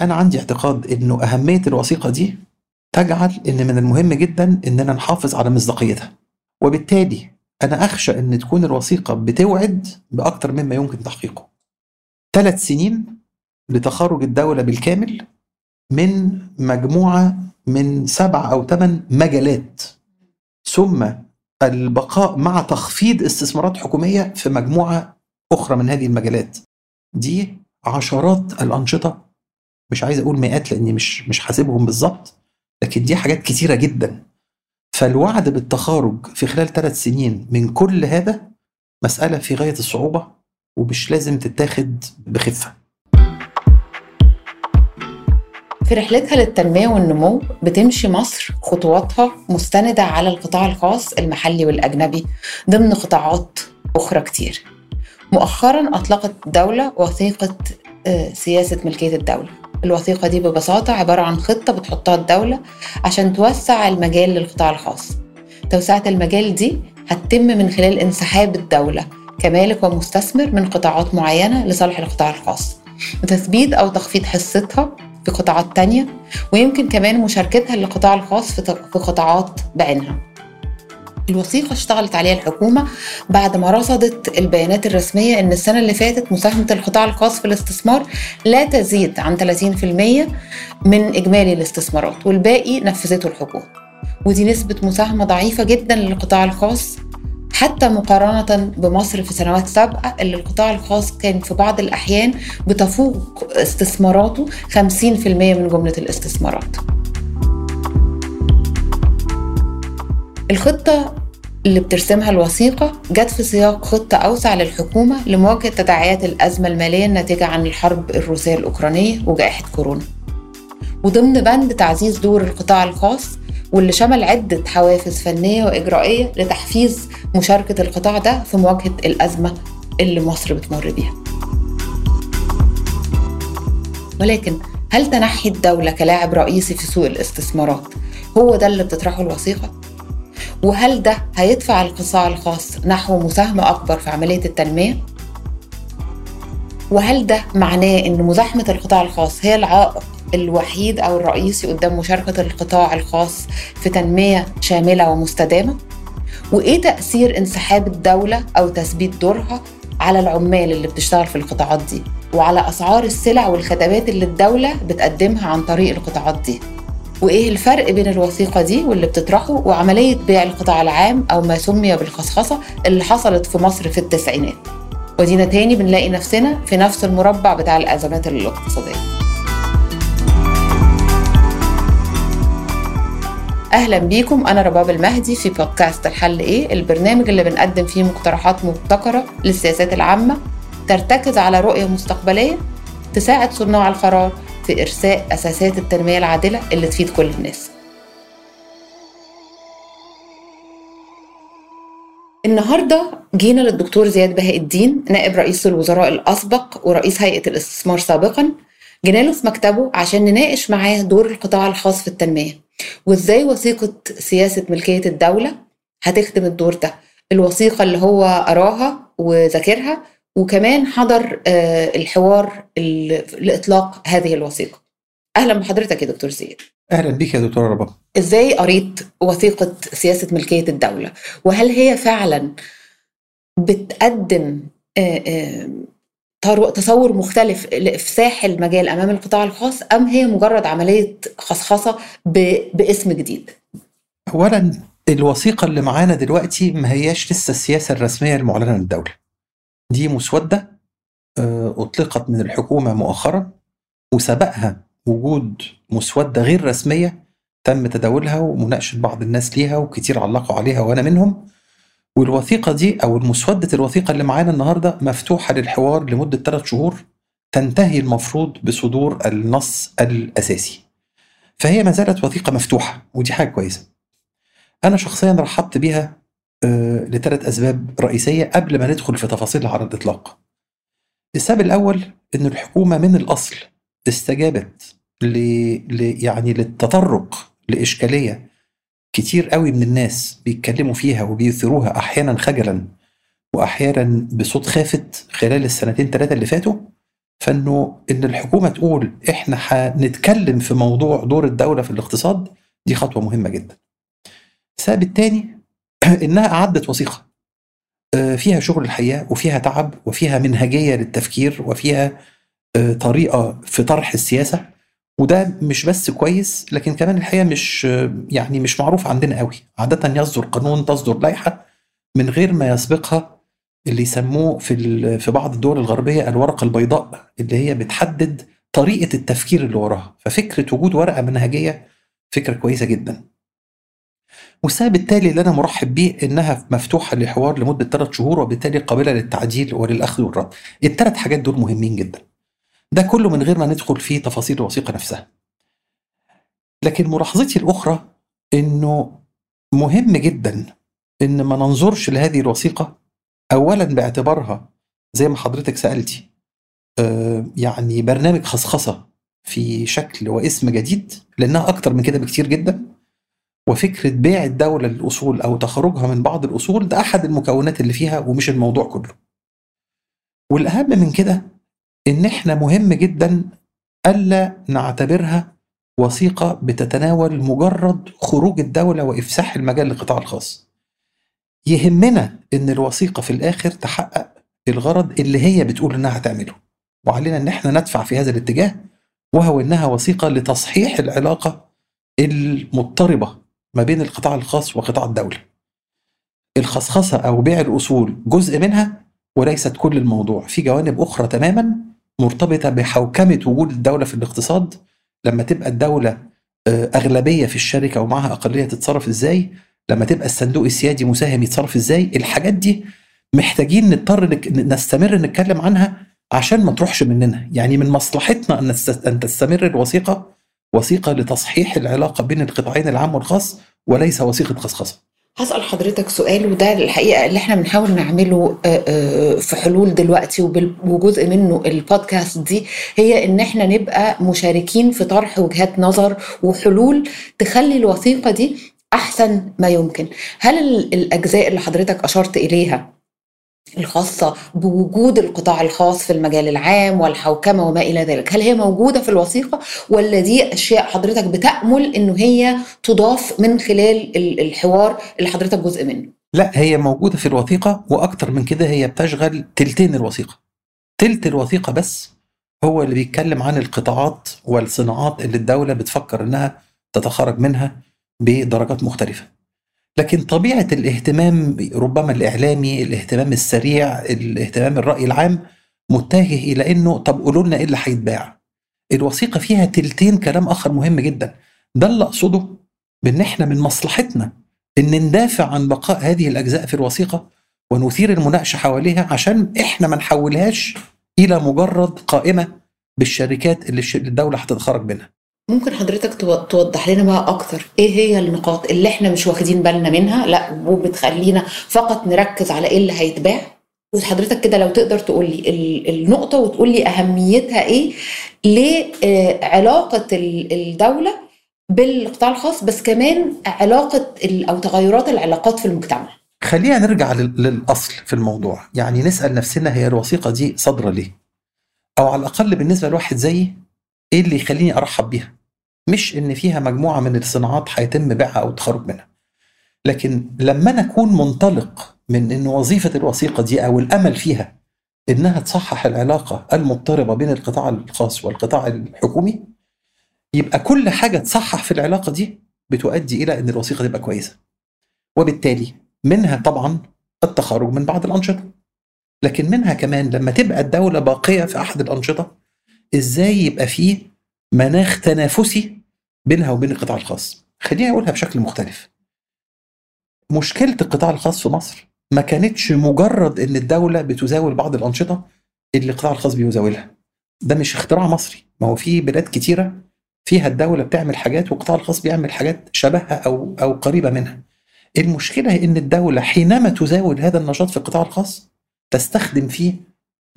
أنا عندي اعتقاد إنه أهمية الوثيقة دي تجعل إن من المهم جدا إننا نحافظ على مصداقيتها. وبالتالي أنا أخشى إن تكون الوثيقة بتوعد بأكتر مما يمكن تحقيقه. ثلاث سنين لتخرج الدولة بالكامل من مجموعة من سبع أو ثمان مجالات. ثم البقاء مع تخفيض استثمارات حكومية في مجموعة أخرى من هذه المجالات. دي عشرات الأنشطة مش عايز أقول مئات لأني مش مش حاسبهم بالظبط لكن دي حاجات كتيرة جدا. فالوعد بالتخارج في خلال ثلاث سنين من كل هذا مسألة في غاية الصعوبة ومش لازم تتاخد بخفة. في رحلتها للتنمية والنمو بتمشي مصر خطواتها مستندة على القطاع الخاص المحلي والأجنبي ضمن قطاعات أخرى كتير. مؤخرا أطلقت الدولة وثيقة آه، سياسة ملكية الدولة. الوثيقة دي ببساطة عبارة عن خطة بتحطها الدولة عشان توسع المجال للقطاع الخاص. توسعة المجال دي هتتم من خلال انسحاب الدولة كمالك ومستثمر من قطاعات معينة لصالح القطاع الخاص وتثبيت أو تخفيض حصتها في قطاعات تانية ويمكن كمان مشاركتها للقطاع الخاص في قطاعات بعينها. الوثيقة اشتغلت عليها الحكومة بعد ما رصدت البيانات الرسمية إن السنة اللي فاتت مساهمة القطاع الخاص في الاستثمار لا تزيد عن 30% من إجمالي الاستثمارات والباقي نفذته الحكومة. ودي نسبة مساهمة ضعيفة جدا للقطاع الخاص حتى مقارنة بمصر في سنوات سابقة اللي القطاع الخاص كان في بعض الأحيان بتفوق استثماراته 50% من جملة الاستثمارات. الخطة اللي بترسمها الوثيقة جت في سياق خطة أوسع للحكومة لمواجهة تداعيات الأزمة المالية الناتجة عن الحرب الروسية الأوكرانية وجائحة كورونا وضمن بند تعزيز دور القطاع الخاص واللي شمل عدة حوافز فنية وإجرائية لتحفيز مشاركة القطاع ده في مواجهة الأزمة اللي مصر بتمر بيها ولكن هل تنحي الدولة كلاعب رئيسي في سوق الاستثمارات هو ده اللي بتطرحه الوثيقة؟ وهل ده هيدفع القطاع الخاص نحو مساهمة أكبر في عملية التنمية؟ وهل ده معناه أن مزاحمة القطاع الخاص هي العائق الوحيد أو الرئيسي قدام مشاركة القطاع الخاص في تنمية شاملة ومستدامة؟ وإيه تأثير انسحاب الدولة أو تثبيت دورها على العمال اللي بتشتغل في القطاعات دي وعلى أسعار السلع والخدمات اللي الدولة بتقدمها عن طريق القطاعات دي وإيه الفرق بين الوثيقة دي واللي بتطرحه وعملية بيع القطاع العام أو ما سمي بالخصخصة اللي حصلت في مصر في التسعينات؟ ودينا تاني بنلاقي نفسنا في نفس المربع بتاع الأزمات الاقتصادية. أهلا بيكم أنا رباب المهدي في بودكاست الحل إيه البرنامج اللي بنقدم فيه مقترحات مبتكرة للسياسات العامة ترتكز على رؤية مستقبلية تساعد صناع القرار في إرساء أساسات التنمية العادلة اللي تفيد كل الناس. النهارده جينا للدكتور زياد بهاء الدين نائب رئيس الوزراء الأسبق ورئيس هيئة الاستثمار سابقا. جينا له في مكتبه عشان نناقش معاه دور القطاع الخاص في التنمية. وإزاي وثيقة سياسة ملكية الدولة هتخدم الدور ده؟ الوثيقة اللي هو قراها وذاكرها وكمان حضر آه، الحوار لإطلاق هذه الوثيقة أهلا بحضرتك يا دكتور زياد أهلا بك يا دكتورة رباب إزاي قريت وثيقة سياسة ملكية الدولة وهل هي فعلا بتقدم آه، آه، تصور مختلف في ساحل المجال أمام القطاع الخاص أم هي مجرد عملية خصخصة باسم جديد؟ اولا الوثيقة اللي معانا دلوقتي ما هياش لسه السياسة الرسمية المعلنة للدولة. دي مسودة آه، أطلقت من الحكومة مؤخرا وسبقها وجود مسودة غير رسمية تم تداولها ومناقشة بعض الناس ليها وكتير علقوا عليها وأنا منهم. والوثيقة دي أو المسودة الوثيقة اللي معانا النهاردة مفتوحة للحوار لمدة ثلاث شهور تنتهي المفروض بصدور النص الأساسي. فهي ما زالت وثيقة مفتوحة ودي حاجة كويسة. أنا شخصيا رحبت آه، لثلاث أسباب رئيسية قبل ما ندخل في تفاصيلها على الإطلاق السبب الأول أن الحكومة من الأصل استجابت ل... ل... يعني للتطرق لإشكالية كتير قوي من الناس بيتكلموا فيها وبيثيروها أحيانا خجلا واحيانا بصوت خافت خلال السنتين ثلاثة اللي فاتوا فإنه إن الحكومة تقول إحنا هنتكلم في موضوع دور الدولة في الاقتصاد دي خطوة مهمة جدا. السبب الثاني انها أعدت وثيقة. آه، فيها شغل الحقيقة وفيها تعب وفيها منهجية للتفكير وفيها آه، طريقة في طرح السياسة. وده مش بس كويس لكن كمان الحقيقة مش آه، يعني مش معروف عندنا قوي عادة يصدر قانون تصدر لائحة من غير ما يسبقها اللي يسموه في في بعض الدول الغربية الورقة البيضاء اللي هي بتحدد طريقة التفكير اللي وراها. ففكرة وجود ورقة منهجية فكرة كويسة جدا. والسبب التالي اللي أنا مرحب بيه إنها مفتوحة لحوار لمدة ثلاث شهور وبالتالي قابلة للتعديل وللأخذ والرد. الثلاث حاجات دول مهمين جدا. ده كله من غير ما ندخل في تفاصيل الوثيقة نفسها. لكن ملاحظتي الأخرى إنه مهم جدا إن ما ننظرش لهذه الوثيقة اولا باعتبارها زي ما حضرتك سألتي آه، يعني برنامج خصخصة في شكل واسم جديد لأنها أكتر من كده بكتير جدا وفكرة بيع الدولة للأصول أو تخرجها من بعض الأصول ده أحد المكونات اللي فيها ومش الموضوع كله. والأهم من كده إن إحنا مهم جدا ألا نعتبرها وثيقة بتتناول مجرد خروج الدولة وإفساح المجال للقطاع الخاص. يهمنا إن الوثيقة في الآخر تحقق الغرض اللي هي بتقول إنها هتعمله. وعلينا إن إحنا ندفع في هذا الاتجاه وهو إنها وثيقة لتصحيح العلاقة المضطربة ما بين القطاع الخاص وقطاع الدولة. الخصخصة أو بيع الأصول جزء منها وليست كل الموضوع. في جوانب أخرى تماما مرتبطة بحوكمة وجود الدولة في الاقتصاد. لما تبقى الدولة آه، أغلبية في الشركة ومعها أقلية تتصرف إزاي؟ لما تبقى الصندوق السيادي مساهم يتصرف إزاي؟ الحاجات دي محتاجين نضطر نستمر نتكلم عنها عشان ما تروحش مننا. يعني من مصلحتنا أن تستمر الوثيقة وثيقة لتصحيح العلاقة بين القطاعين العام والخاص وليس وثيقة خصخصة هسأل حضرتك سؤال وده الحقيقة اللي إحنا بنحاول نعمله آه، آه، في حلول دلوقتي وجزء منه البودكاست دي هي إن إحنا نبقى مشاركين في طرح وجهات نظر وحلول تخلي الوثيقة دي أحسن ما يمكن. هل ال- الأجزاء اللي حضرتك أشرت إليها الخاصة بوجود القطاع الخاص في المجال العام والحوكمة وما إلى ذلك. هل هي موجودة في الوثيقة ولا دي أشياء حضرتك بتأمل إنه هي تضاف من خلال ال- الحوار اللي حضرتك جزء منه؟ لا هي موجودة في الوثيقة وأكتر من كده هي بتشغل تلتين الوثيقة. تلت الوثيقة بس هو اللي بيتكلم عن القطاعات والصناعات اللي الدولة بتفكر إنها تتخرج منها بدرجات مختلفة. لكن طبيعة الاهتمام ربما الإعلامي الاهتمام السريع الاهتمام الرأي العام متجه إلى إنه طب قولوا لنا إيه اللي هيتباع؟ الوثيقة فيها تلتين كلام آخر مهم جدا. ده اللي أقصده بإن إحنا من مصلحتنا إن ندافع عن بقاء هذه الأجزاء في الوثيقة ونثير المناقشة حواليها عشان إحنا ما نحولهاش إلى مجرد قائمة بالشركات اللي الدولة هتتخرج منها. ممكن حضرتك تو- توضح لنا بقى أكتر. إيه هي النقاط اللي إحنا مش واخدين بالنا منها لأ وبتخلينا فقط نركز على إيه اللي هيتباع؟ وحضرتك كده لو تقدر تقول لي ال- النقطة وتقول لي أهميتها إيه لعلاقة الدولة بالقطاع الخاص بس كمان علاقة ال- أو تغيرات العلاقات في المجتمع. خلينا نرجع لل- للأصل في الموضوع. يعني نسأل نفسنا هي الوثيقة دي صادرة ليه؟ أو على الأقل بالنسبة لواحد زيي إيه اللي يخليني أرحب بيها؟ مش إن فيها مجموعة من الصناعات هيتم بيعها أو التخرج منها. لكن لما أنا أكون منطلق من إن وظيفة الوثيقة دي أو الأمل فيها إنها تصحح العلاقة المضطربة بين القطاع الخاص والقطاع الحكومي يبقى كل حاجة تصحح في العلاقة دي بتؤدي إلى إن الوثيقة تبقى كويسة. وبالتالي منها طبعا التخرج من بعض الأنشطة. لكن منها كمان لما تبقى الدولة باقية في أحد الأنشطة إزاي يبقى فيه مناخ تنافسي بينها وبين القطاع الخاص؟ خليني أقولها بشكل مختلف. مشكلة القطاع الخاص في مصر ما كانتش مجرد إن الدولة بتزاول بعض الأنشطة اللي القطاع الخاص بيزاولها. ده مش اختراع مصري. ما هو في بلاد كتيرة فيها الدولة بتعمل حاجات والقطاع الخاص بيعمل حاجات شبهها أو أو قريبة منها. المشكلة إن الدولة حينما تزاول هذا النشاط في القطاع الخاص تستخدم فيه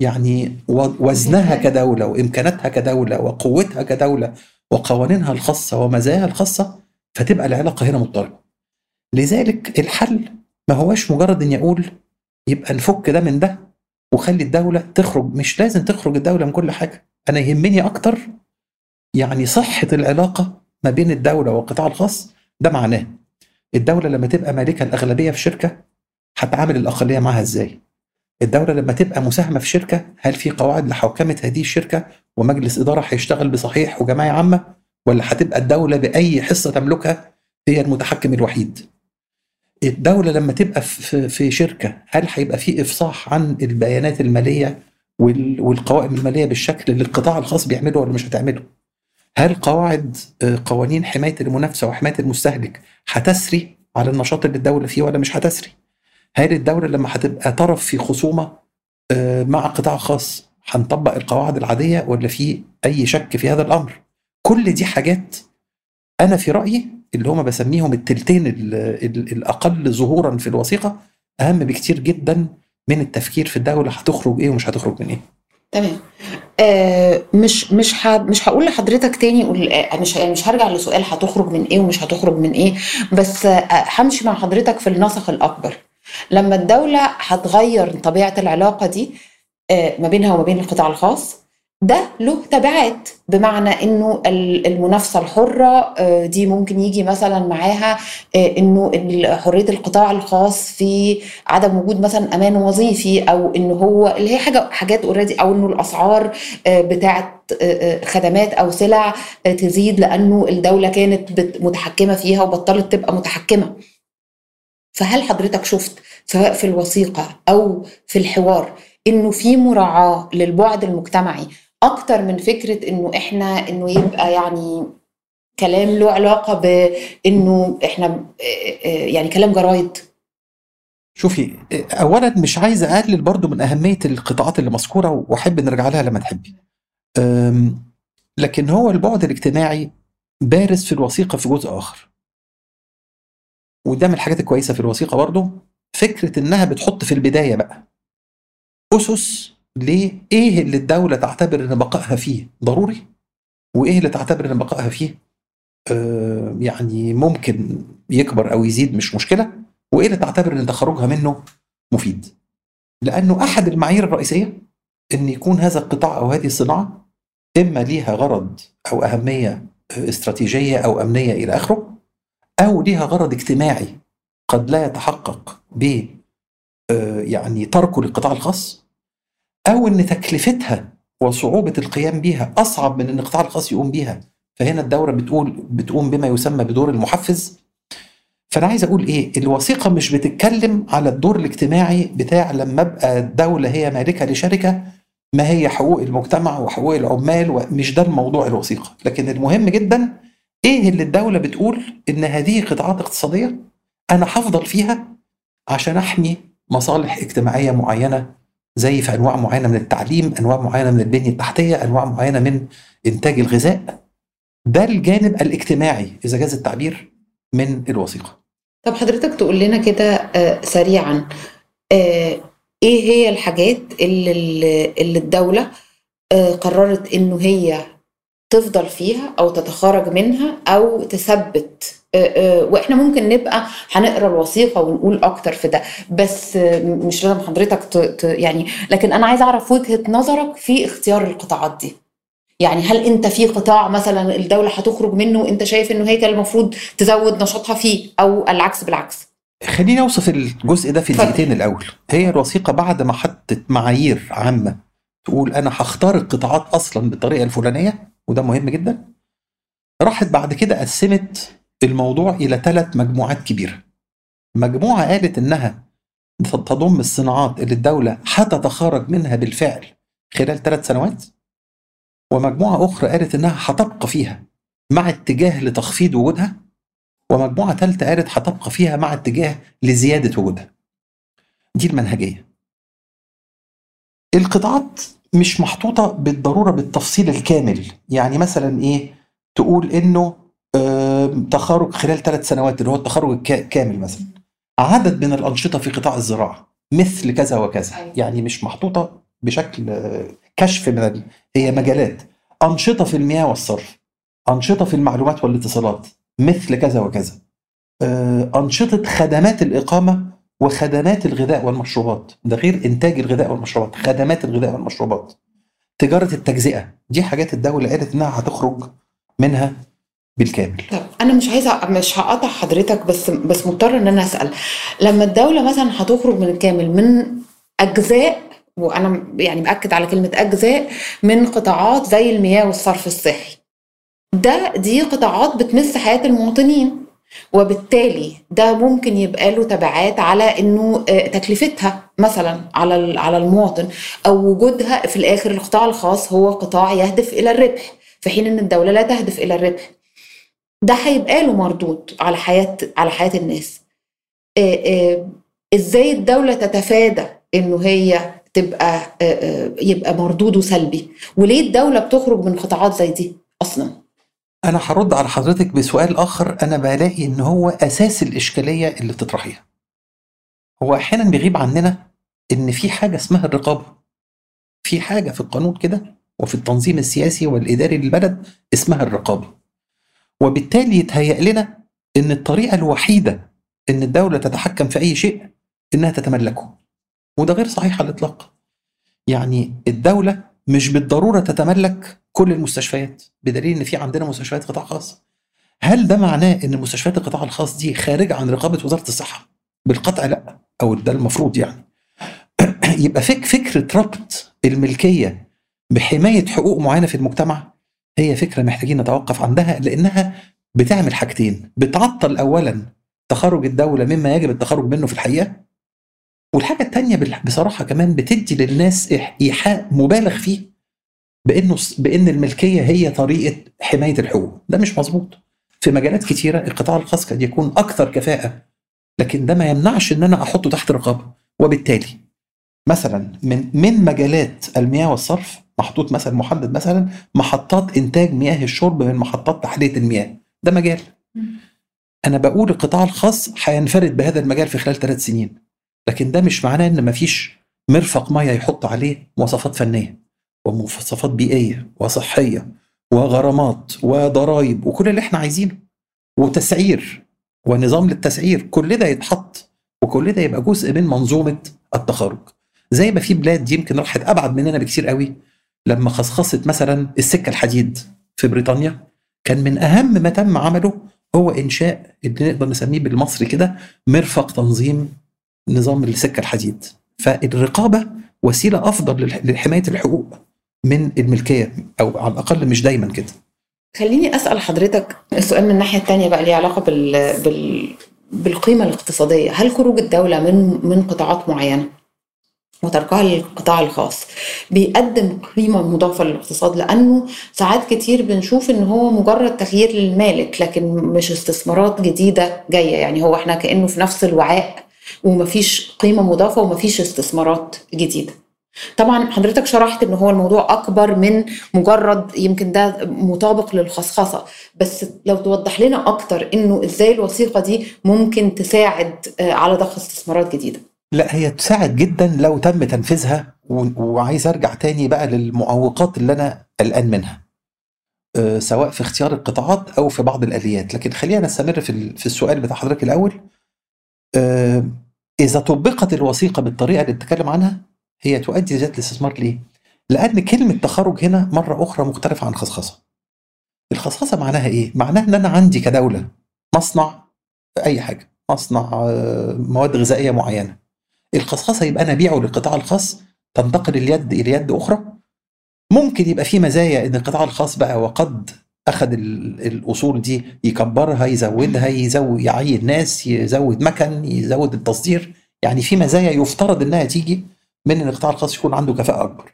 يعني وزنها كدولة وإمكاناتها كدولة وقوتها كدولة وقوانينها الخاصة ومزاياها الخاصة فتبقى العلاقة هنا مضطربة. لذلك الحل ما هوش مجرد إني أقول يبقى نفك ده من ده وخلي الدولة تخرج مش لازم تخرج الدولة من كل حاجة. أنا يهمني أكتر يعني صحة العلاقة ما بين الدولة والقطاع الخاص ده معناه. الدولة لما تبقى مالكة الأغلبية في شركة هتعامل الأقلية معاها إزاي؟ الدولة لما تبقى مساهمة في شركة هل في قواعد لحوكمة هذه الشركة ومجلس إدارة هيشتغل بصحيح وجمعيه عامة؟ ولا هتبقى الدولة بأي حصة تملكها هي المتحكم الوحيد؟ الدولة لما تبقى في شركة هل هيبقى في إفصاح عن البيانات المالية وال- والقوائم المالية بالشكل اللي القطاع الخاص بيعمله ولا مش هتعمله؟ هل قواعد آه، قوانين حماية المنافسة وحماية المستهلك هتسري على النشاط اللي الدولة فيه ولا مش هتسري؟ هل الدولة لما هتبقى طرف في خصومة آه، مع قطاع خاص هنطبق القواعد العادية ولا في أي شك في هذا الأمر؟ كل دي حاجات أنا في رأيي اللي هم بسميهم التلتين ال- ال- الأقل ظهورا في الوثيقة أهم بكتير جدا من التفكير في الدولة هتخرج إيه ومش هتخرج من إيه. تمام. آه مش مش. مش هقول لحضرتك تاني قول آه مش مش هرجع لسؤال هتخرج من إيه ومش هتخرج من إيه بس آه همشي مع حضرتك في النسق الأكبر. لما الدولة هتغير طبيعة العلاقة دي آه ما بينها وما بين القطاع الخاص ده له تبعات بمعنى إنه ال- المنافسة الحرة آه، دي ممكن يجي مثلا معاها آه، إنه حرية القطاع الخاص في عدم وجود مثلا أمان وظيفي أو إنه هو اللي هي حاجة حاجات اوريدي أو إنه الأسعار بتاعه خدمات أو سلع تزيد لأنه الدولة كانت متحكمة فيها وبطلت تبقى متحكمة. فهل حضرتك شفت سواء في الوثيقة أو في الحوار إنه في مراعاة للبعد المجتمعي أكتر من فكرة إنه إحنا إنه يبقى يعني كلام له علاقة بإنه إحنا آه، آه، يعني كلام جرايد؟ شوفي اولا مش عايز أقلل برضو من أهمية القطاعات اللي مذكورة وأحب نرجع لها لما تحبي. لكن هو البعد الاجتماعي بارز في الوثيقة في جزء آخر. وده من الحاجات الكويسة في الوثيقة برضو فكرة إنها بتحط في البداية بقى أسس لإيه اللي الدولة تعتبر إن بقائها فيه ضروري وإيه اللي تعتبر إن بقائها فيه آه، يعني ممكن يكبر أو يزيد مش مشكلة وإيه اللي تعتبر إن تخرجها منه مفيد. لأنه أحد المعايير الرئيسية إن يكون هذا القطاع أو هذه الصناعة إما ليها غرض أو أهمية استراتيجية أو أمنية إلى آخره أو ليها غرض اجتماعي قد لا يتحقق ب آه، يعني تركه للقطاع الخاص أو إن تكلفتها وصعوبة القيام بها أصعب من إن القطاع الخاص يقوم بيها فهنا الدولة بتقول بتقوم بما يسمى بدور المحفز. فأنا عايز أقول إيه؟ الوثيقة مش بتتكلم على الدور الاجتماعي بتاع لما أبقى الدولة هي مالكة لشركة ما هي حقوق المجتمع وحقوق العمال ومش ده الموضوع الوثيقة. لكن المهم جدا إيه اللي الدولة بتقول إن هذه قطاعات اقتصادية أنا هفضل فيها عشان أحمي مصالح اجتماعية معينة زي في أنواع معينة من التعليم أنواع معينة من البنية التحتية أنواع معينة من إنتاج الغذاء. ده الجانب الاجتماعي إذا جاز التعبير من الوثيقة. طب حضرتك تقول لنا كده آه، سريعا آه، إيه هي الحاجات اللي اللي الدولة آه، قررت إنه هي تفضل فيها أو تتخرج منها أو تثبت. آه، آه، وإحنا ممكن نبقى هنقرأ الوثيقة ونقول أكتر في ده. بس مش لازم حضرتك ت- ت- يعني لكن أنا عايزة أعرف وجهة نظرك في اختيار القطاعات دي. يعني هل أنت في قطاع مثلا الدولة هتخرج منه وأنت شايف إنه هي كان المفروض تزود نشاطها فيه أو العكس بالعكس؟ خليني أوصف الجزء ده في. دقيقتين الأول. هي الوثيقة بعد ما حطت معايير عامة تقول أنا هختار القطاعات أصلا بالطريقة الفلانية وده مهم جدا. راحت بعد كده قسمت الموضوع إلى ثلاث مجموعات كبيرة. مجموعة قالت إنها تضم الصناعات اللي الدولة هتتخرج منها بالفعل خلال ثلاث سنوات ومجموعة أخرى قالت إنها هتبقى فيها مع اتجاه لتخفيض وجودها ومجموعة ثالثه قالت هتبقى فيها مع اتجاه لزيادة وجودها. دي المنهجية. القطاعات مش محطوطة بالضرورة بالتفصيل الكامل. يعني مثلا إيه؟ تقول إنه آم، تخرج خلال ثلاث سنوات اللي هو التخرج الكامل مثلا. عدد من الأنشطة في قطاع الزراعة مثل كذا وكذا. أيوة. يعني مش محطوطة بشكل آه، كشف من ال... هي مجالات. أنشطة في المياه والصرف أنشطة في المعلومات والاتصالات مثل كذا وكذا. آه، أنشطة خدمات الإقامة وخدمات الغذاء والمشروبات. ده غير إنتاج الغذاء والمشروبات خدمات الغذاء والمشروبات. تجارة التجزئة دي حاجات الدولة قالت إنها هتخرج منها بالكامل. طب أنا مش عايزة مش هقطع حضرتك بس بس مضطر إن أنا أسأل. لما الدولة مثلا هتخرج من الكامل من أجزاء وأنا يعني باكد على كلمة أجزاء من قطاعات زي المياه والصرف الصحي. ده دي قطاعات بتمس حياة المواطنين. وبالتالي ده ممكن يبقى له تبعات على إنه تكلفتها مثلا على على المواطن أو وجودها في الآخر القطاع الخاص هو قطاع يهدف إلى الربح في حين إن الدولة لا تهدف إلى الربح. ده هيبقى له مردود على حياة على حياة الناس. إزاي الدولة تتفادى إنه هي تبقى يبقى مردوده سلبي؟ وليه الدولة بتخرج من قطاعات زي دي أصلا؟ أنا هرد على حضرتك بسؤال آخر أنا بلاقي إن هو أساس الإشكالية اللي بتطرحيها. هو أحيانا بيغيب عننا إن في حاجة اسمها الرقابة. في حاجة في القانون كده وفي التنظيم السياسي والإداري للبلد اسمها الرقابة. وبالتالي يتهيأ لنا إن الطريقة الوحيدة إن الدولة تتحكم في أي شيء إنها تتملكه. وده غير صحيح على الإطلاق. يعني الدولة مش بالضرورة تتملك كل المستشفيات بدليل إن في عندنا مستشفيات قطاع خاص. هل ده معناه إن مستشفيات القطاع الخاص دي خارجه عن رقابة وزارة الصحة؟ بالقطع لا أو ده المفروض يعني. يبقى فك فكرة ربط الملكية بحماية حقوق معينة في المجتمع هي فكرة محتاجين نتوقف عندها لأنها بتعمل حاجتين. بتعطل اولا تخرج الدولة مما يجب التخرج منه في الحقيقة والحاجة الثانية بصراحة كمان بتدي للناس إيحاء مبالغ فيه بإنه بإن الملكية هي طريقة حماية الحقوق. ده مش مظبوط. في مجالات كتيرة القطاع الخاص قد يكون أكثر كفاءة لكن ده ما يمنعش إن أنا أحطه تحت رقابة. وبالتالي مثلا من من مجالات المياه والصرف محطوط مثلا محدد مثلا محطات إنتاج مياه الشرب من محطات تحليه المياه. ده مجال. أنا بقول القطاع الخاص هينفرد بهذا المجال في خلال ثلاث سنين. لكن ده مش معناه إن مفيش مرفق مية يحط عليه مواصفات فنية ومواصفات بيئية وصحية وغرامات وضرائب وكل اللي إحنا عايزينه وتسعير ونظام للتسعير. كل ده يتحط وكل ده يبقى جزء من منظومة التخرج. زي ما في بلاد يمكن راحت أبعد مننا بكثير قوي لما خصخصت مثلا السكة الحديد في بريطانيا. كان من أهم ما تم عمله هو إنشاء اللي نقدر نسميه بالمصري كده مرفق تنظيم نظام السكة الحديد. فالرقابة وسيلة أفضل لحماية الحقوق من الملكية أو على الأقل مش دايما كده. خليني أسأل حضرتك السؤال من الناحية الثانية بقى ليه علاقة بال... بال... بالقيمة الاقتصادية. هل خروج الدولة من من قطاعات معينة وتركها للقطاع الخاص بيقدم قيمة مضافة للاقتصاد؟ لأنه ساعات كتير بنشوف إن هو مجرد تغيير للمالك لكن مش استثمارات جديدة جاية. يعني هو إحنا كأنه في نفس الوعاء ومفيش قيمة مضافة ومفيش استثمارات جديدة. طبعا حضرتك شرحت إن هو الموضوع أكبر من مجرد يمكن ده مطابق للخصخصة بس لو توضح لنا أكتر إنه إزاي الوثيقة دي ممكن تساعد على ضخ استثمارات جديدة. لا هي تساعد جدا لو تم تنفيذها وعايز أرجع تاني بقى للمعوقات اللي أنا قلقان منها أه سواء في اختيار القطاعات أو في بعض الآليات. لكن خلينا نستمر في السؤال بتاع حضرتك الأول. أه إذا طبقت الوثيقة بالطريقة اللي بتتكلم عنها هي تؤدي زياده الاستثمار ليه؟ لأن كلمة تخرج هنا مرة أخرى مختلفة عن خصخصة. الخصخصة معناها إيه؟ معناها إن أنا عندي كدولة مصنع أي حاجة، مصنع مواد غذائية معينة. الخصخصة يبقى أنا أبيعه للقطاع الخاص تنتقل اليد إلى يد أخرى. ممكن يبقى في مزايا إن القطاع الخاص بقى وقد أخذ الأصول دي يكبرها يزودها يزود يعين ناس يزود مكن يزود التصدير يعني في مزايا يفترض إنها تيجي من القطاع الخاص يكون عنده كفاءة أكبر.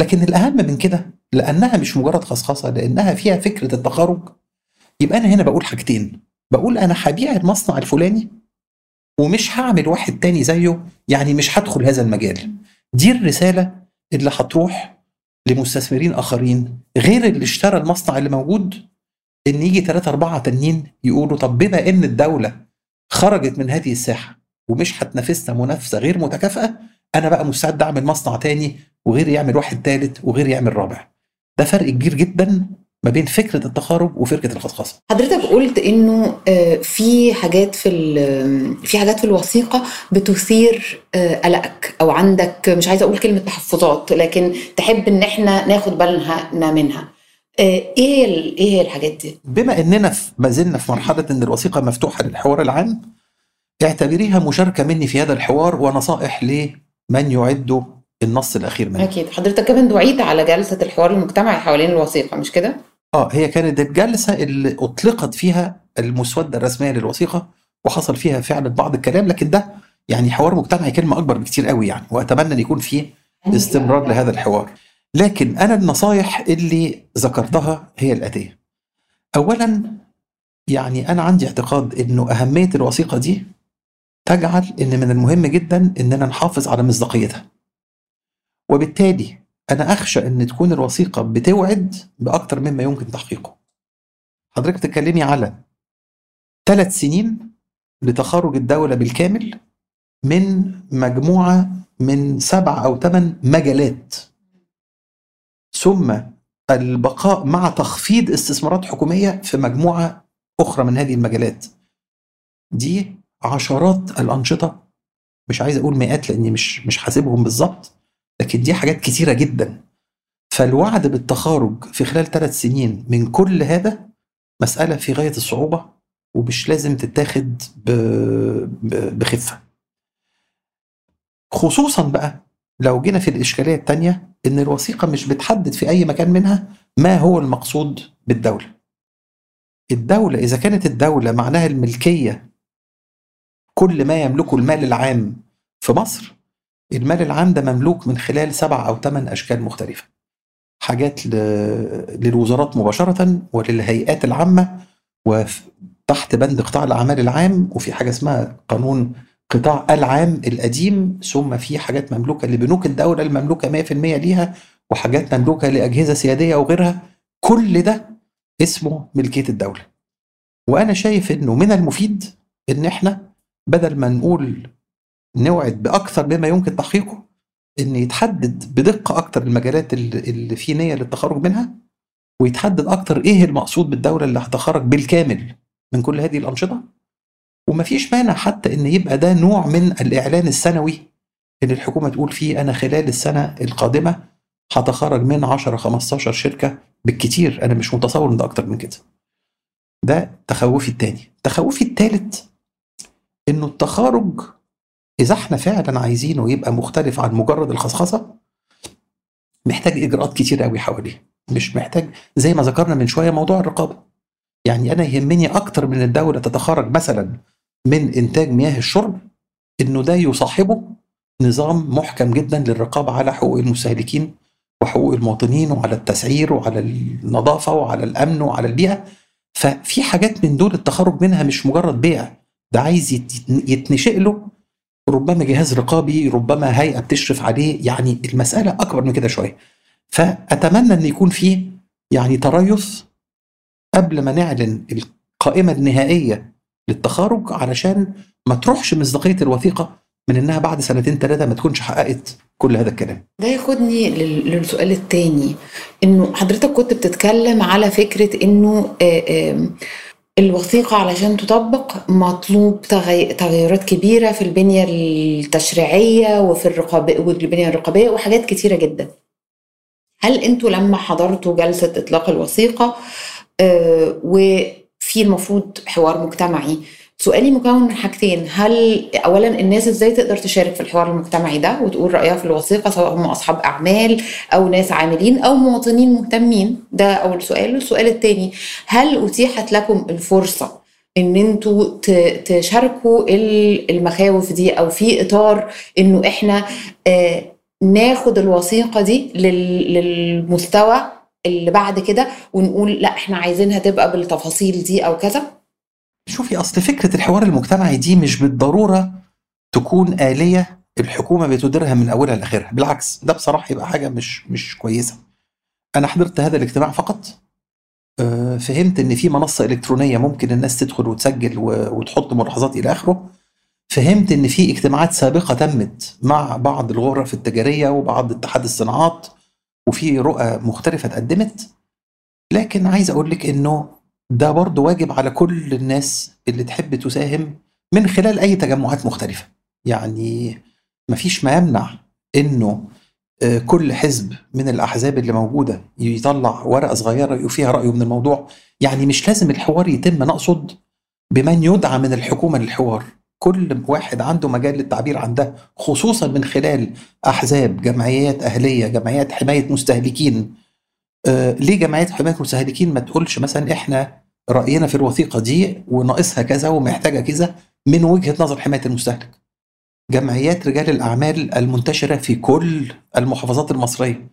لكن الأهم من كده لأنها مش مجرد خصخصة لأنها فيها فكرة التخرج يبقى أنا هنا بقول حاجتين بقول أنا هبيع المصنع الفلاني ومش هعمل واحد تاني زيه يعني مش هدخل هذا المجال. دي الرسالة اللي هتروح لمستثمرين آخرين غير اللي اشترى المصنع اللي موجود إن يجي ثلاثة أربعة تانيين يقولوا طب بما إن الدولة خرجت من هذه الساحة ومش هتنافسنا منافسة غير متكافئة أنا بقى مستعد أعمل مصنع تاني وغير يعمل واحد تالت وغير يعمل رابع. ده فرق كبير جدا ما بين فكرة التخارج وفكرة الخصخصه حضرتك قلت إنه آه، في حاجات في ال- في حاجات في الوثيقة بتثير آه، قلقك أو عندك مش عايزة أقول كلمة تحفظات لكن تحب إن إحنا ناخد بالنا منها آه، إيه إيه الحاجات دي؟ بما إننا ما زلنا في مرحلة إن الوثيقة مفتوحة للحوار العام اعتبريها مشاركة مني في هذا الحوار ونصائح لمن يعد النص الأخير منه أكيد حضرتك كمان دعيت على جلسة الحوار المجتمعي حوالين الوثيقة مش كده؟ آه هي كانت الجلسة اللي أطلقت فيها المسودة الرسمية للوثيقة وحصل فيها فعلا بعض الكلام لكن ده يعني حوار مجتمعي كلمة أكبر بكتير قوي يعني وأتمنى إن يكون فيه استمرار لهذا الحوار. لكن أنا النصايح اللي ذكرتها هي الاتيه اولا يعني أنا عندي اعتقاد إنه أهمية الوثيقة دي تجعل إن من المهم جدا إننا نحافظ على مصداقيتها. وبالتالي أنا أخشى إن تكون الوثيقة بتوعد بأكتر مما يمكن تحقيقه. حضرتك بتتكلمي على ثلاث سنين لتخرج الدولة بالكامل من مجموعة من سبع أو ثمان مجالات. ثم البقاء مع تخفيض استثمارات حكومية في مجموعة أخرى من هذه المجالات. دي عشرات الأنشطة مش عايز أقول مئات لأني مش مش حاسبهم بالظبط لكن دي حاجات كتيرة جدا. فالوعد بالتخارج في خلال ثلاث سنين من كل هذا مسألة في غاية الصعوبة ومش لازم تتاخد ب- ب- بخفة. خصوصا بقى لو جينا في الإشكالية الثانية إن الوثيقة مش بتحدد في أي مكان منها ما هو المقصود بالدولة. الدولة إذا كانت الدولة معناها الملكية كل ما يملكه المال العام في مصر المال العام ده مملوك من خلال سبع أو ثمان أشكال مختلفة حاجات. للوزارات مباشرة وللهيئات العامة وتحت بند قطاع الأعمال العام وفي حاجة اسمها قانون قطاع العام القديم ثم في حاجات مملوكة لبنوك الدولة المملوكة 100% ليها وحاجات مملوكة لأجهزة سيادية وغيرها كل ده اسمه ملكية الدولة وأنا شايف إنه من المفيد إن إحنا بدل ما نقول نوعد بأكثر مما يمكن تحقيقه إن يتحدد بدقة أكتر المجالات اللي في نيه للتخرج منها ويتحدد أكتر إيه المقصود بالدولة اللي هتخرج بالكامل من كل هذه الأنشطة. ومفيش مانع حتى إن يبقى ده نوع من الإعلان السنوي اللي الحكومة تقول فيه أنا خلال السنة القادمة هتخرج من 10 15 شركة بالكتير أنا مش متصور إن ده أكتر من كده. ده تخوفي التاني. تخوفي التالت إنه التخارج إذا إحنا فعلا عايزينه يبقى مختلف عن مجرد الخصخصة محتاج إجراءات كتير قوي حواليه. مش محتاج زي ما ذكرنا من شوية موضوع الرقابة. يعني أنا يهمني أكتر من الدولة تتخرج مثلا من إنتاج مياه الشرب إنه ده يصاحبه نظام محكم جدا للرقابة على حقوق المستهلكين وحقوق المواطنين وعلى التسعير وعلى النظافة وعلى الأمن وعلى البيئة. ففي حاجات من دول التخرج منها مش مجرد بيع ده عايز يت- يتنشئ له ربما جهاز رقابي ربما هيئة بتشرف عليه يعني المسألة أكبر من كده شوية. فأتمنى أن يكون فيه يعني تريث قبل ما نعلن القائمة النهائية للتخارج علشان ما تروحش مصداقية الوثيقة من إنها بعد سنتين ثلاثة ما تكونش حققت كل هذا الكلام. ده ياخدني لل- للسؤال التاني إنه حضرتك كنت بتتكلم على فكرة إنه الوثيقة علشان تطبق مطلوب تغي- تغيرات كبيرة في البنية التشريعية وفي الرقابة والبنية الرقابية وحاجات كتيرة جدا. هل أنتوا لما حضرتوا جلسة إطلاق الوثيقة آه، وفي المفروض حوار مجتمعي سؤالي مكون من حاجتين. هل اولا الناس إزاي تقدر تشارك في الحوار المجتمعي ده وتقول رأيها في الوثيقة سواء هم أصحاب أعمال أو ناس عاملين أو مواطنين مهتمين؟ ده أول سؤال. والسؤال الثاني هل أتيحت لكم الفرصة إن أنتوا تشاركوا ال- المخاوف دي أو في إطار إنه إحنا آه، ناخد الوثيقة دي لل- للمستوى اللي بعد كده ونقول لا إحنا عايزينها تبقى بالتفاصيل دي أو كذا؟ شوفي أصل فكرة الحوار المجتمعي دي مش بالضرورة تكون آلية الحكومة بتديرها من أولها لآخرها بالعكس ده بصراحة يبقى حاجة مش مش كويسة. أنا حضرت هذا الاجتماع فقط. آه، فهمت إن في منصة إلكترونية ممكن الناس تدخل وتسجل وتحط ملاحظات إلى آخره. فهمت إن في اجتماعات سابقة تمت مع بعض الغرف التجارية وبعض اتحاد الصناعات وفي رؤى مختلفة اتقدمت. لكن عايز أقول لك إنه ده برضه واجب على كل الناس اللي تحب تساهم من خلال أي تجمعات مختلفة. يعني مفيش ما يمنع إنه آه، كل حزب من الأحزاب اللي موجودة يطلع ورقة صغيرة فيها رأيه من الموضوع. يعني مش لازم الحوار يتم أنا أقصد بمن يدعى من الحكومة للحوار. كل واحد عنده مجال للتعبير عن ده خصوصا من خلال أحزاب جمعيات أهلية جمعيات حماية مستهلكين. ليه جمعيات حماية مستهلكين ما تقولش مثلا إحنا رأينا في الوثيقة دي وناقصها كذا ومحتاجة كذا من وجهة نظر حماية المستهلك؟ جمعيات رجال الأعمال المنتشرة في كل المحافظات المصرية.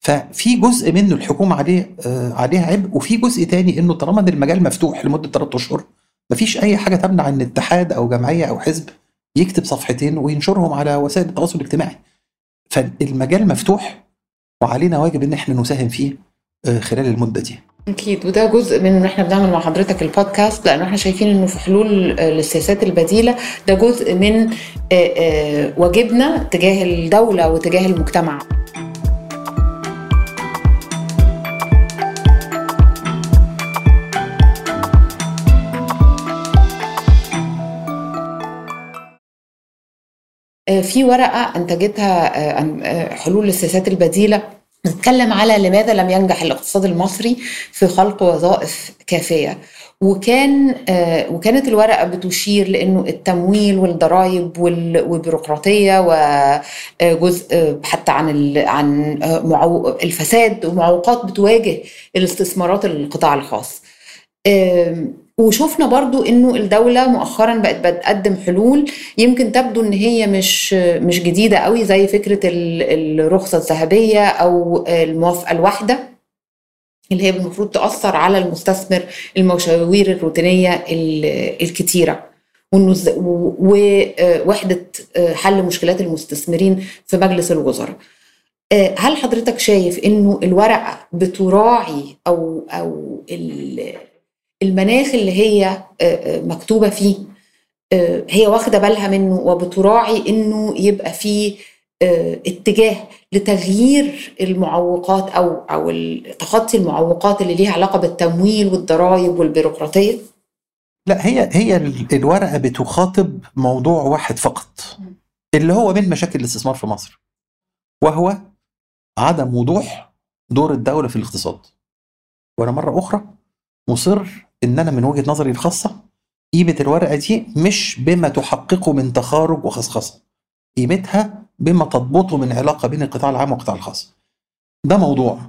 ففي جزء منه الحكومة عليه آه عليها عبء وفي جزء تاني إنه طالما إن المجال مفتوح لمدة ثلاث أشهر مفيش أي حاجة تمنع إن اتحاد أو جمعية أو حزب يكتب صفحتين وينشرهم على وسائل التواصل الاجتماعي. فالمجال مفتوح وعلينا واجب إن إحنا نساهم فيه. آه، خلال المدة دي. أكيد وده جزء من إن إحنا بنعمل مع حضرتك البودكاست لأن إحنا شايفين إنه في حلول آه، للسياسات البديلة. ده جزء من آه، آه، واجبنا تجاه الدولة وتجاه المجتمع. آه، في ورقة أنتجتها آه، آه، حلول للسياسات البديلة. بتتكلم على لماذا لم ينجح الاقتصاد المصري في خلق وظائف كافية. وكان آه، وكانت الورقة بتشير لأنه التمويل والضرائب وال- والبيروقراطية وجزء آه، حتى عن عن آه، الفساد ومعوقات بتواجه الاستثمارات القطاع الخاص. وشفنا برضو إنه الدولة مؤخرا بقت بتقدم حلول. يمكن تبدو إن هي مش مش جديدة قوي زي فكرة ال- الرخصة الذهبية أو الموافقة الواحدة اللي هي المفروض تأثر على المستثمر المشاوير الروتينية ال- الكتيرة. ووحدة حل مشكلات المستثمرين في مجلس الوزراء. هل حضرتك شايف إنه الورقه بتراعي أو أو المناخ اللي هي آه، آه، مكتوبة فيه آه، هي واخدة بالها منه وبتراعي إنه يبقى فيه اتجاه لتغيير المعوقات أو أو تخطي المعوقات اللي ليها علاقة بالتمويل والضرائب والبيروقراطية. لا هي هي ال- الورقة بتخاطب موضوع واحد فقط اللي هو من مشاكل الاستثمار في مصر وهو عدم وضوح دور الدولة في الاقتصاد. وأنا مرة أخرى مصر إن أنا من وجهة نظري الخاصة قيمة الورقة دي مش بما تحققه من تخارج وخصخصة قيمتها بما تضبطه من علاقة بين القطاع العام والقطاع الخاص. ده موضوع.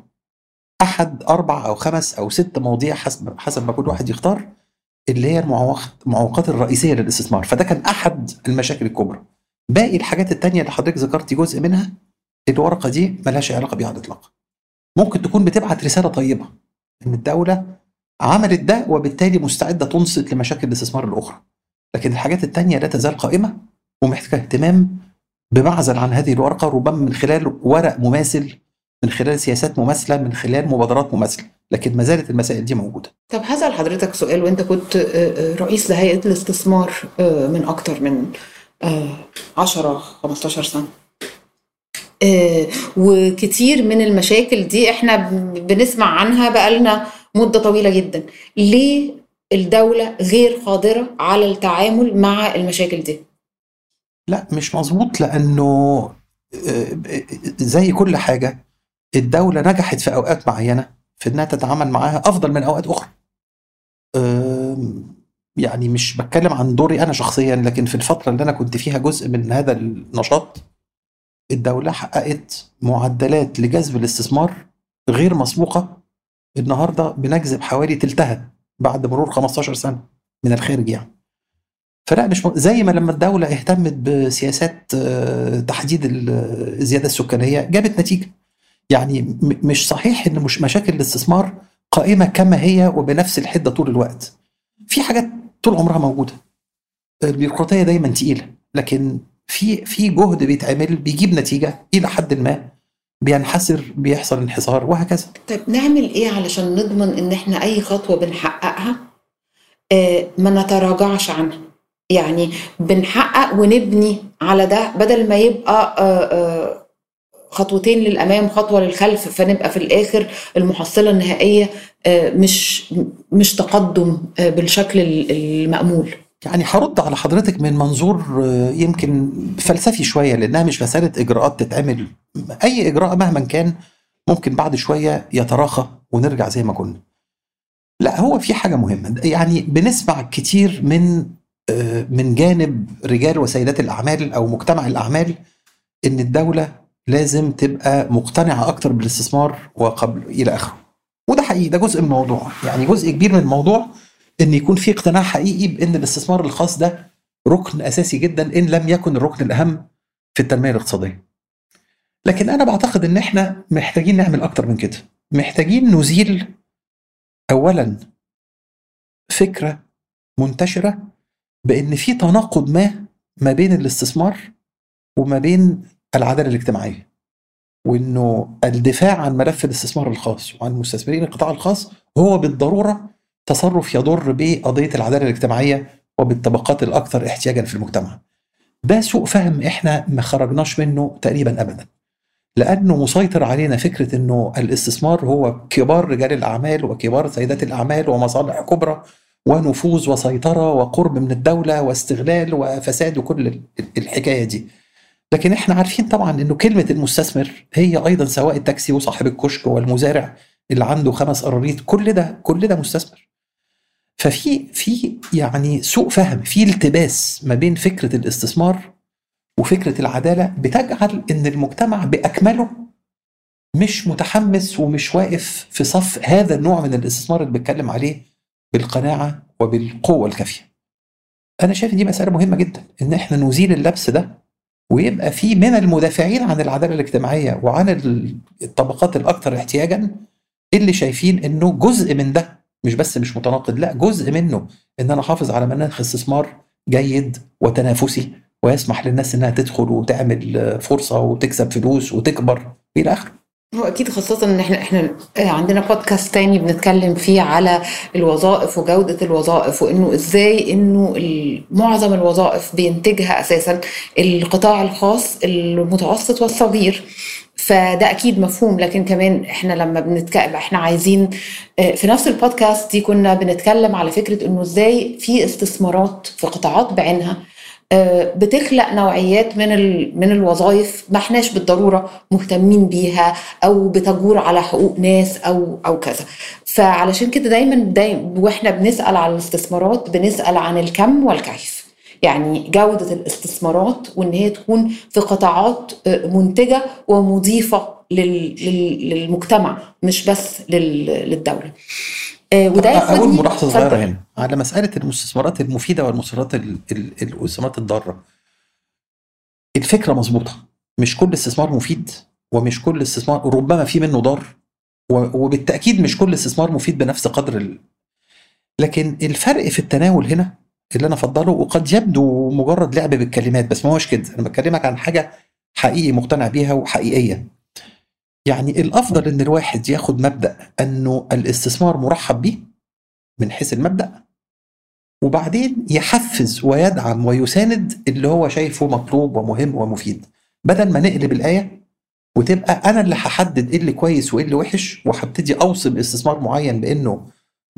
أحد أربع أو خمس أو ست مواضيع حسب حسب ما كل واحد يختار اللي هي المعوقات الرئيسية للاستثمار. فده كان أحد المشاكل الكبرى. باقي الحاجات التانية اللي حضرتك ذكرتي جزء منها الورقة دي ملهاش علاقة بيها على الإطلاق. ممكن تكون بتبعت رسالة طيبة إن الدولة عملت ده وبالتالي مستعدة تنصت لمشاكل الاستثمار الأخرى. لكن الحاجات التانية لا تزال قائمة ومحتاجة اهتمام بمعزل عن هذه الورقة ربما من خلال ورق مماثل من خلال سياسات مماثلة من خلال مبادرات مماثلة. لكن ما زالت المسائل دي موجودة. طب هسأل حضرتك سؤال وأنت كنت آه، آه، رئيس لهيئة الاستثمار آه، من أكتر من آه، 10 15 سنة. آه، وكتير من المشاكل دي إحنا بن- بنسمع عنها بقالنا مدة طويلة جدا ليه الدولة غير قادرة على التعامل مع المشاكل دي لا مش مظبوط لأنه آه، زي كل حاجة الدولة نجحت في أوقات معينة في إنها تتعامل معاها أفضل من أوقات أخرى. يعني مش بتكلم عن دوري أنا شخصيا لكن في الفترة اللي أنا كنت فيها جزء من هذا النشاط الدولة حققت معدلات لجذب الاستثمار غير مسبوقة النهارده بنجذب حوالي تلتها بعد مرور 15 سنة من الخارج يعني. فلا مش م... زي ما لما الدولة اهتمت بسياسات آه، تحديد ال- الزيادة السكانية جابت نتيجة. يعني مش صحيح إن مش مشاكل الاستثمار قائمة كما هي وبنفس الحدة طول الوقت. في حاجات طول عمرها موجودة. البيروقراطية دايما تقيلة لكن في في جهد بيتعمل بيجيب نتيجة إلى حد ما بينحسر بيحصل انحسار وهكذا. طيب نعمل إيه علشان نضمن إن إحنا أي خطوة بنحققها؟ آه، ما نتراجعش عنها. يعني بنحقق ونبني على ده بدل ما يبقى آه، آه، خطوتين للأمام خطوة للخلف فنبقى في الآخر المحصلة النهائية آه، مش مش تقدم آه، بالشكل المأمول. يعني هرد على حضرتك من منظور آه، يمكن فلسفي شوية لأنها مش مسألة إجراءات تتعمل أي إجراء مهما كان ممكن بعد شوية يتراخى ونرجع زي ما كنا. لا هو في حاجة مهمة يعني بنسمع كتير من آه، من جانب رجال وسيدات الأعمال أو مجتمع الأعمال إن الدولة لازم تبقى مقتنعة أكتر بالاستثمار وقبل إلى آخره. وده حقيقي ده جزء من الموضوع يعني جزء كبير من الموضوع إن يكون في اقتناع حقيقي بإن الاستثمار الخاص ده ركن أساسي جدا إن لم يكن الركن الأهم في التنمية الاقتصادية. لكن أنا بعتقد إن إحنا محتاجين نعمل أكتر من كده. محتاجين نزيل اولا فكرة منتشرة بإن في تناقض ما ما بين الاستثمار وما بين العدالة الاجتماعية. وإنه الدفاع عن ملف الاستثمار الخاص وعن مستثمرين القطاع الخاص هو بالضرورة تصرف يضر بقضية العدالة الاجتماعية وبالطبقات الأكثر احتياجا في المجتمع. ده سوء فهم إحنا ما خرجناش منه تقريبا ابدا. لأنه مسيطر علينا فكرة إنه الاستثمار هو كبار رجال الأعمال وكبار سيدات الأعمال ومصالح كبرى ونفوذ وسيطرة وقرب من الدولة واستغلال وفساد وكل الحكاية دي. لكن إحنا عارفين طبعا إنه كلمة المستثمر هي أيضا سواء التاكسي وصاحب الكشك والمزارع اللي عنده خمس قراريط كل ده كل ده مستثمر. ففي في يعني سوء فهم في التباس ما بين فكرة الاستثمار وفكرة العدالة بتجعل إن المجتمع بأكمله مش متحمس ومش واقف في صف هذا النوع من الاستثمار اللي بتكلم عليه بالقناعة وبالقوة الكافية. أنا شايف دي مسألة مهمة جدا إن إحنا نزيل اللبس ده ويبقى في من المدافعين عن العدالة الاجتماعية وعن الطبقات الأكثر احتياجا اللي شايفين إنه جزء من ده مش بس مش متناقض لا جزء منه إن أنا أحافظ على مناخ استثمار جيد وتنافسي ويسمح للناس إنها تدخل وتعمل فرصة وتكسب فلوس وتكبر إلى آخره. هو أكيد خاصة إن إحنا إحنا عندنا بودكاست تاني بنتكلم فيه على الوظائف وجودة الوظائف وإنه إزاي إنه معظم الوظائف بينتجها أساسا القطاع الخاص المتوسط والصغير. فده أكيد مفهوم لكن كمان إحنا لما بنتكلم إحنا عايزين في نفس البودكاست دي كنا بنتكلم على فكرة إنه إزاي في استثمارات في قطاعات بعينها بتخلق نوعيات من من الوظائف ما إحناش بالضرورة مهتمين بيها أو بتجور على حقوق ناس أو أو كذا. فعلشان كده دايما دايما وإحنا بنسأل على الاستثمارات بنسأل عن الكم والكيف. يعني جودة الاستثمارات وإن هي تكون في قطاعات منتجة ومضيفة للمجتمع مش بس للدولة. وده أقول ملاحظة صغيرة هنا على مسألة المستثمرات المفيدة والمستثمرات الاستثمارات الضارة. الفكرة مظبوطة. مش كل استثمار مفيد ومش كل استثمار ربما في منه ضار وبالتأكيد مش كل استثمار مفيد بنفس قدر ال... لكن الفرق في التناول هنا اللي أنا أفضله وقد يبدو مجرد لعب بالكلمات بس ما هوش كده. أنا بكلمك عن حاجة حقيقي مقتنع بيها وحقيقية. يعني الأفضل إن الواحد ياخد مبدأ أنه الاستثمار مرحب به من حيث المبدأ وبعدين يحفز ويدعم ويساند اللي هو شايفه مطلوب ومهم ومفيد. بدل ما نقلب الآية وتبقى أنا اللي هحدد إيه اللي كويس وإيه اللي وحش وهبتدي اوصف استثمار معين بأنه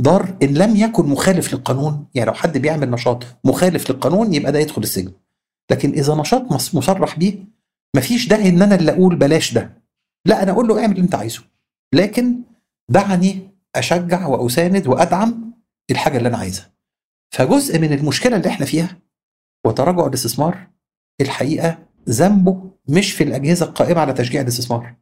ضار إن لم يكن مخالف للقانون يعني لو حد بيعمل نشاط مخالف للقانون يبقى ده يدخل السجن. لكن إذا نشاط مصرح بيه مفيش داعي إن أنا اللي أقول بلاش ده. لا أنا أقول له اعمل اللي أنت عايزه. لكن دعني أشجع وأساند وأدعم الحاجة اللي أنا عايزها. فجزء من المشكلة اللي إحنا فيها وتراجع الاستثمار الحقيقة ذنبه مش في الأجهزة القائمة على تشجيع الاستثمار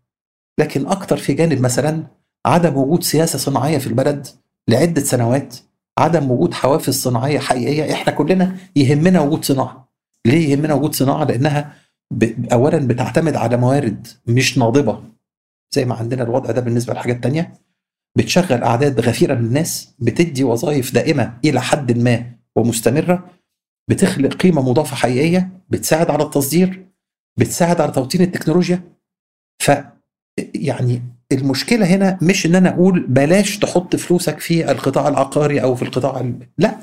لكن أكتر في جانب مثلا عدم وجود سياسة صناعية في البلد لعدة سنوات عدم وجود حوافز صناعية حقيقية إحنا كلنا يهمنا وجود صناعة. ليه يهمنا وجود صناعة؟ لأنها اولا بتعتمد على موارد مش ناضبة. زي ما عندنا الوضع ده بالنسبة لحاجات تانية. بتشغل أعداد غفيرة من الناس بتدي وظائف دائمة إلى حد ما ومستمرة. بتخلق قيمة مضافة حقيقية بتساعد على التصدير بتساعد على توطين التكنولوجيا. ف يعني المشكلة هنا مش إن أنا أقول بلاش تحط فلوسك في القطاع العقاري أو في القطاع ال... لا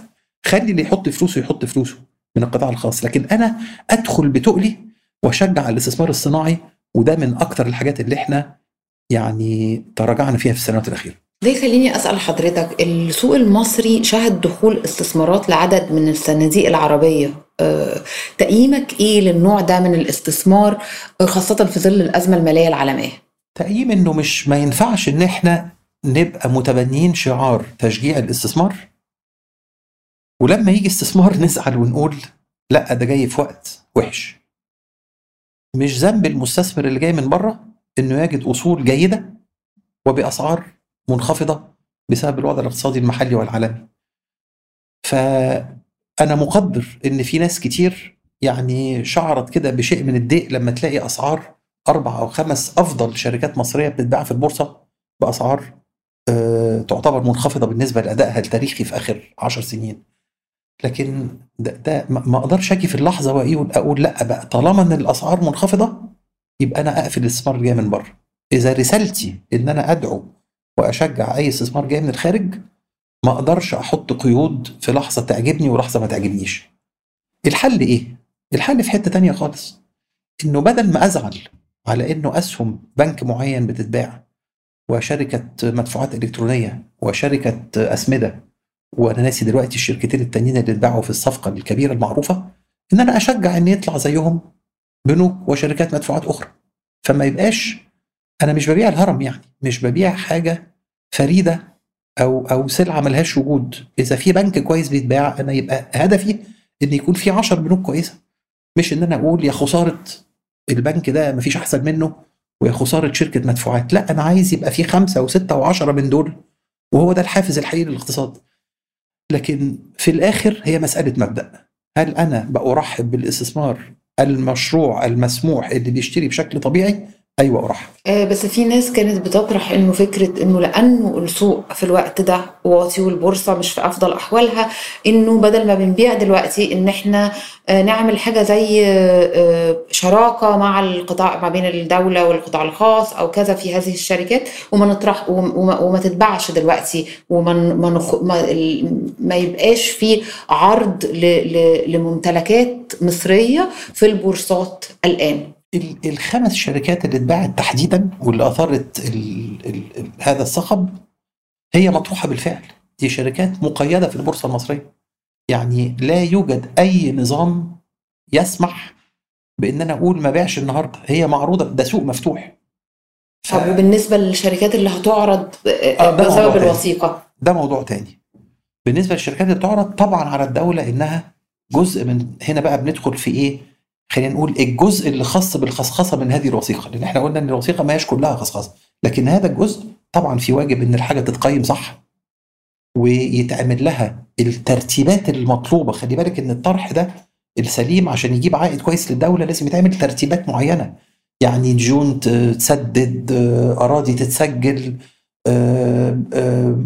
خلي اللي يحط فلوسه يحط فلوسه من القطاع الخاص. لكن أنا أدخل بتقلي وأشجع الاستثمار الصناعي وده من أكتر الحاجات اللي إحنا يعني تراجعنا فيها في السنوات الأخيرة. ده يخليني أسأل حضرتك السوق المصري شهد دخول استثمارات لعدد من الصناديق العربية. أه، تقييمك إيه للنوع ده من الاستثمار خاصة في ظل الأزمة المالية العالمية؟ تقييم إنه مش ما ينفعش إن إحنا نبقى متبنيين شعار تشجيع الاستثمار ولما يجي استثمار نزعل ونقول لأ ده جاي في وقت وحش مش ذنب المستثمر اللي جاي من بره إنه يجد أصول جيدة وبأسعار منخفضة بسبب الوضع الاقتصادي المحلي والعالمي. فأنا مقدر إن في ناس كتير يعني شعرت كده بشيء من الضيق لما تلاقي أسعار أربع أو خمس أفضل شركات مصرية بتتباع في البورصة بأسعار آه، تعتبر منخفضة بالنسبة لأدائها التاريخي في آخر عشر سنين. لكن ده, ده ما أقدرش أجي في اللحظة وأقول أقول لأ بقى طالما إن الأسعار منخفضة يبقى أنا أقفل الاستثمار اللي جاي من بره. إذا رسالتي إن أنا أدعو وأشجع أي استثمار جاي من الخارج ما أقدرش أحط قيود في لحظة تعجبني ولحظة ما تعجبنيش. الحل إيه؟ الحل في حتة تانية خالص. إنه بدل ما أزعل على إنه أسهم بنك معين بتتباع وشركة مدفوعات إلكترونية وشركة أسمدة وأنا ناسي دلوقتي الشركتين التانيين اللي اتباعوا في الصفقة الكبيرة المعروفة إن أنا أشجع إن يطلع زيهم بنوك وشركات مدفوعات أخرى. فما يبقاش أنا مش ببيع الهرم يعني مش ببيع حاجة فريدة أو أو سلعة ملهاش وجود. إذا في بنك كويس بيتباع أنا يبقى هدفي إن يكون في 10 بنوك كويسة مش إن أنا أقول يا خسارة البنك ده مفيش أحسن منه ويا خسارة شركة مدفوعات. لا أنا عايز يبقى في خمسة وستة وعشرة من دول وهو ده الحافز الحقيقي للاقتصاد. لكن في الآخر هي مسألة مبدأ. هل أنا بأرحب بالاستثمار المشروع المسموح اللي بيشتري بشكل طبيعي؟ أيوه ارحب آه، بس في ناس كانت بتطرح إنه فكرة إنه لأنه السوق في الوقت ده واطي والبورصة مش في أفضل أحوالها إنه بدل ما بنبيع دلوقتي إن إحنا آه، نعمل حاجة زي آه، شراكة مع القطاع ما بين الدولة والقطاع الخاص أو كذا في هذه الشركات وما نطرح وما, وما تتباعش دلوقتي وما ما. ما, ما يبقاش في عرض. لممتلكات مصرية في البورصات الآن الخمس شركات اللي اتباعت تحديدا واللي اثارت ال ال ال هذا الصخب هي مطروحة بالفعل. دي شركات مقيدة في البورصة المصرية. يعني لا يوجد أي نظام يسمح بان أنا أقول ما بيعش النهارده. هي معروضة ده سوق مفتوح. ف... طب وبالنسبة للشركات اللي هتعرض آه بسبب الوثيقة؟ ده موضوع تاني. بالنسبة للشركات اللي بتعرض طبعا على الدولة إنها جزء من هنا بقى بندخل في إيه؟ خلينا نقول الجزء اللي خاص بالخصخصة من هذه الوثيقة لأن إحنا قلنا إن الوثيقة ما هيش كلها خصخصة لكن هذا الجزء طبعا في واجب إن الحاجة تتقيم صح ويتعمل لها الترتيبات المطلوبة. خلي بالك إن الطرح ده السليم عشان يجيب عائد كويس للدولة لازم يتعمل ترتيبات معينة. يعني ديون تسدد أراضي تتسجل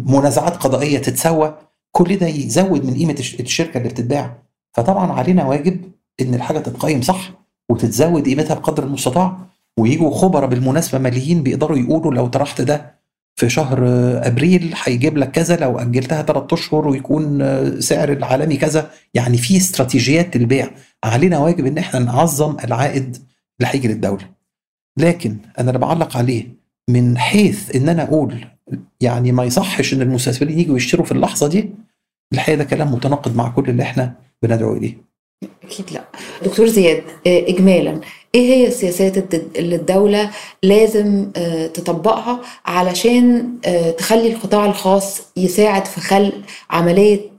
منازعات قضائية تتسوى كل ده يزود من قيمة الشركة اللي بتتباع. فطبعا علينا واجب إن الحاجة تتقيم صح وتتزود قيمتها بقدر المستطاع ويجوا خبراء بالمناسبة ماليين بيقدروا يقولوا لو طرحت ده في شهر أبريل هيجيب لك كذا لو أجلتها ثلاث أشهر ويكون سعر العالمي كذا. يعني في استراتيجيات للبيع. علينا واجب إن إحنا نعظم العائد اللي هيجي للدولة. لكن أنا اللي بعلق عليه من حيث إن أنا أقول يعني ما يصحش إن المستثمرين يجوا يشتروا في اللحظة دي الحقيقة ده كلام متناقض مع كل اللي إحنا بندعو إليه. أكيد لا. دكتور زياد اجمالا إيه هي السياسات اللي الدولة لازم تطبقها علشان تخلي القطاع الخاص يساعد في خلق عملية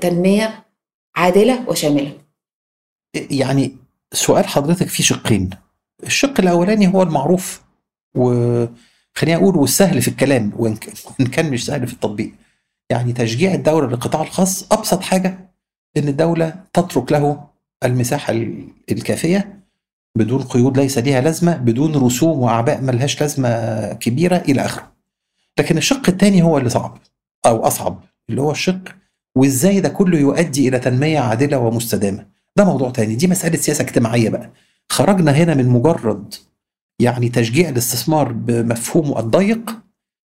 تنمية عادلة وشاملة؟ يعني سؤال حضرتك فيه شقين. الشق الأولاني هو المعروف وخليني أقول والسهل في الكلام وإن كان مش سهل في التطبيق. يعني تشجيع الدولة للقطاع الخاص أبسط حاجة إن الدولة تترك له المساحة الكافية بدون قيود ليس لها لازمة بدون رسوم وأعباء ملهاش لازمة كبيرة إلى آخره. لكن الشق الثاني هو اللي صعب أو أصعب اللي هو الشق وإزاي ده كله يؤدي إلى تنمية عادلة ومستدامة. ده موضوع تاني دي مسألة سياسة اجتماعية بقى. خرجنا هنا من مجرد يعني تشجيع الاستثمار بمفهومه الضيق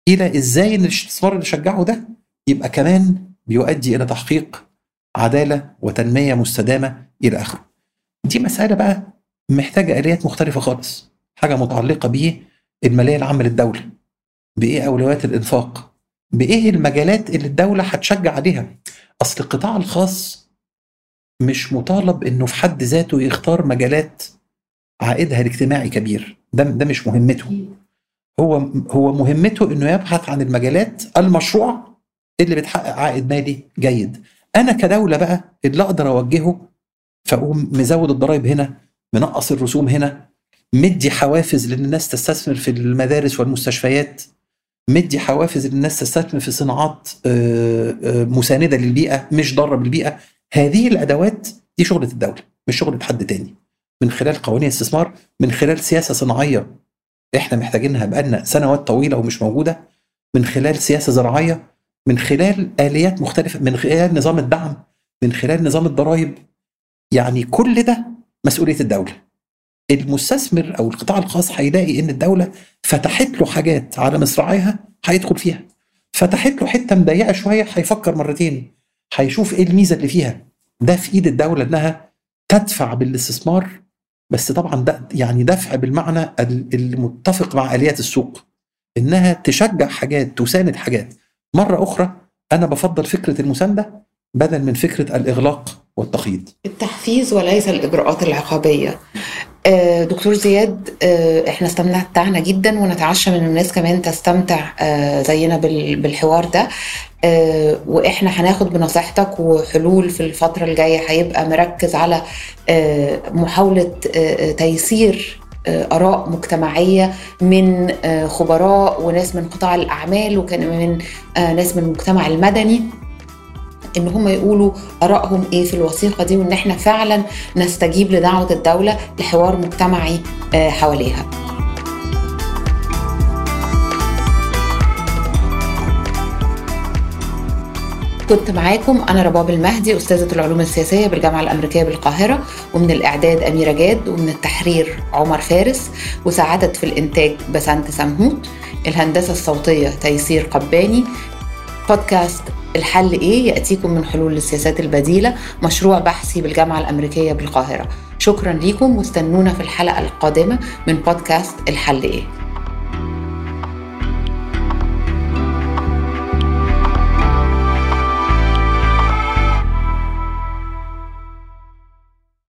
إلى إزاي إن الاستثمار اللي شجعه ده يبقى كمان بيؤدي إلى تحقيق عدالة وتنمية مستدامة إلى آخره. دي مسألة بقى محتاجة آليات مختلفة خالص. حاجة متعلقة بالماليه العامة للدولة. بإيه أولويات الإنفاق؟ بإيه المجالات اللي الدولة هتشجع عليها؟ أصل القطاع الخاص مش مطالب إنه في حد ذاته يختار مجالات عائدها الاجتماعي كبير. ده ده مش مهمته. هو هو مهمته إنه يبحث عن المجالات المشروعة اللي بتحقق عائد مالي جيد. أنا كدولة بقى اللي أقدر أوجهه فأقوم مزود الضرائب هنا منقص الرسوم هنا مدي حوافز لأن الناس تستثمر في المدارس والمستشفيات مدي حوافز للناس تستثمر في صناعات مساندة للبيئة مش ضارة بالبيئة. هذه الأدوات دي شغلة الدولة مش شغلة حد تاني. من خلال قوانين استثمار من خلال سياسة صناعية إحنا محتاجينها بقالنا سنوات طويلة ومش موجودة من خلال سياسة زراعية من خلال آليات مختلفة من خلال نظام الدعم من خلال نظام الضرائب. يعني كل ده مسؤولية الدولة. المستثمر أو القطاع الخاص هيلاقي إن الدولة فتحت له حاجات على مصراعيها هيدخل فيها. فتحت له حتة مضيقة شوية هيفكر مرتين هيشوف إيه الميزة اللي فيها. ده في إيد الدولة إنها تدفع بالاستثمار بس طبعا ده يعني دفع بالمعنى المتفق مع آليات السوق. إنها تشجع حاجات تساند حاجات. مرة أخرى أنا بفضل فكرة المساندة بدل من فكرة الإغلاق والتقييد التحفيز وليس الإجراءات العقابية. دكتور زياد إحنا استمتعنا جدا ونتعشى من الناس كمان تستمتع زينا بالحوار ده. وإحنا هناخد بنصيحتك وحلول في الفترة الجاية هيبقى مركز على محاولة تيسير آراء مجتمعية من خبراء وناس من قطاع الأعمال وكان من ناس من المجتمع المدني إن هم يقولوا آرائهم إيه في الوثيقة دي وإن إحنا فعلا نستجيب لدعوة الدولة لحوار مجتمعي حواليها. كنت معاكم أنا رباب المهدي أستاذة العلوم السياسية بالجامعة الأمريكية بالقاهرة ومن الإعداد أميرة جاد ومن التحرير عمر فارس وساعدت في الإنتاج بسنت سمهوت الهندسة الصوتية تيسير قباني. بودكاست الحل إيه؟ يأتيكم من حلول للسياسات البديلة مشروع بحثي بالجامعة الأمريكية بالقاهرة. شكرا لكم واستنونا في الحلقة القادمة من بودكاست الحل إيه؟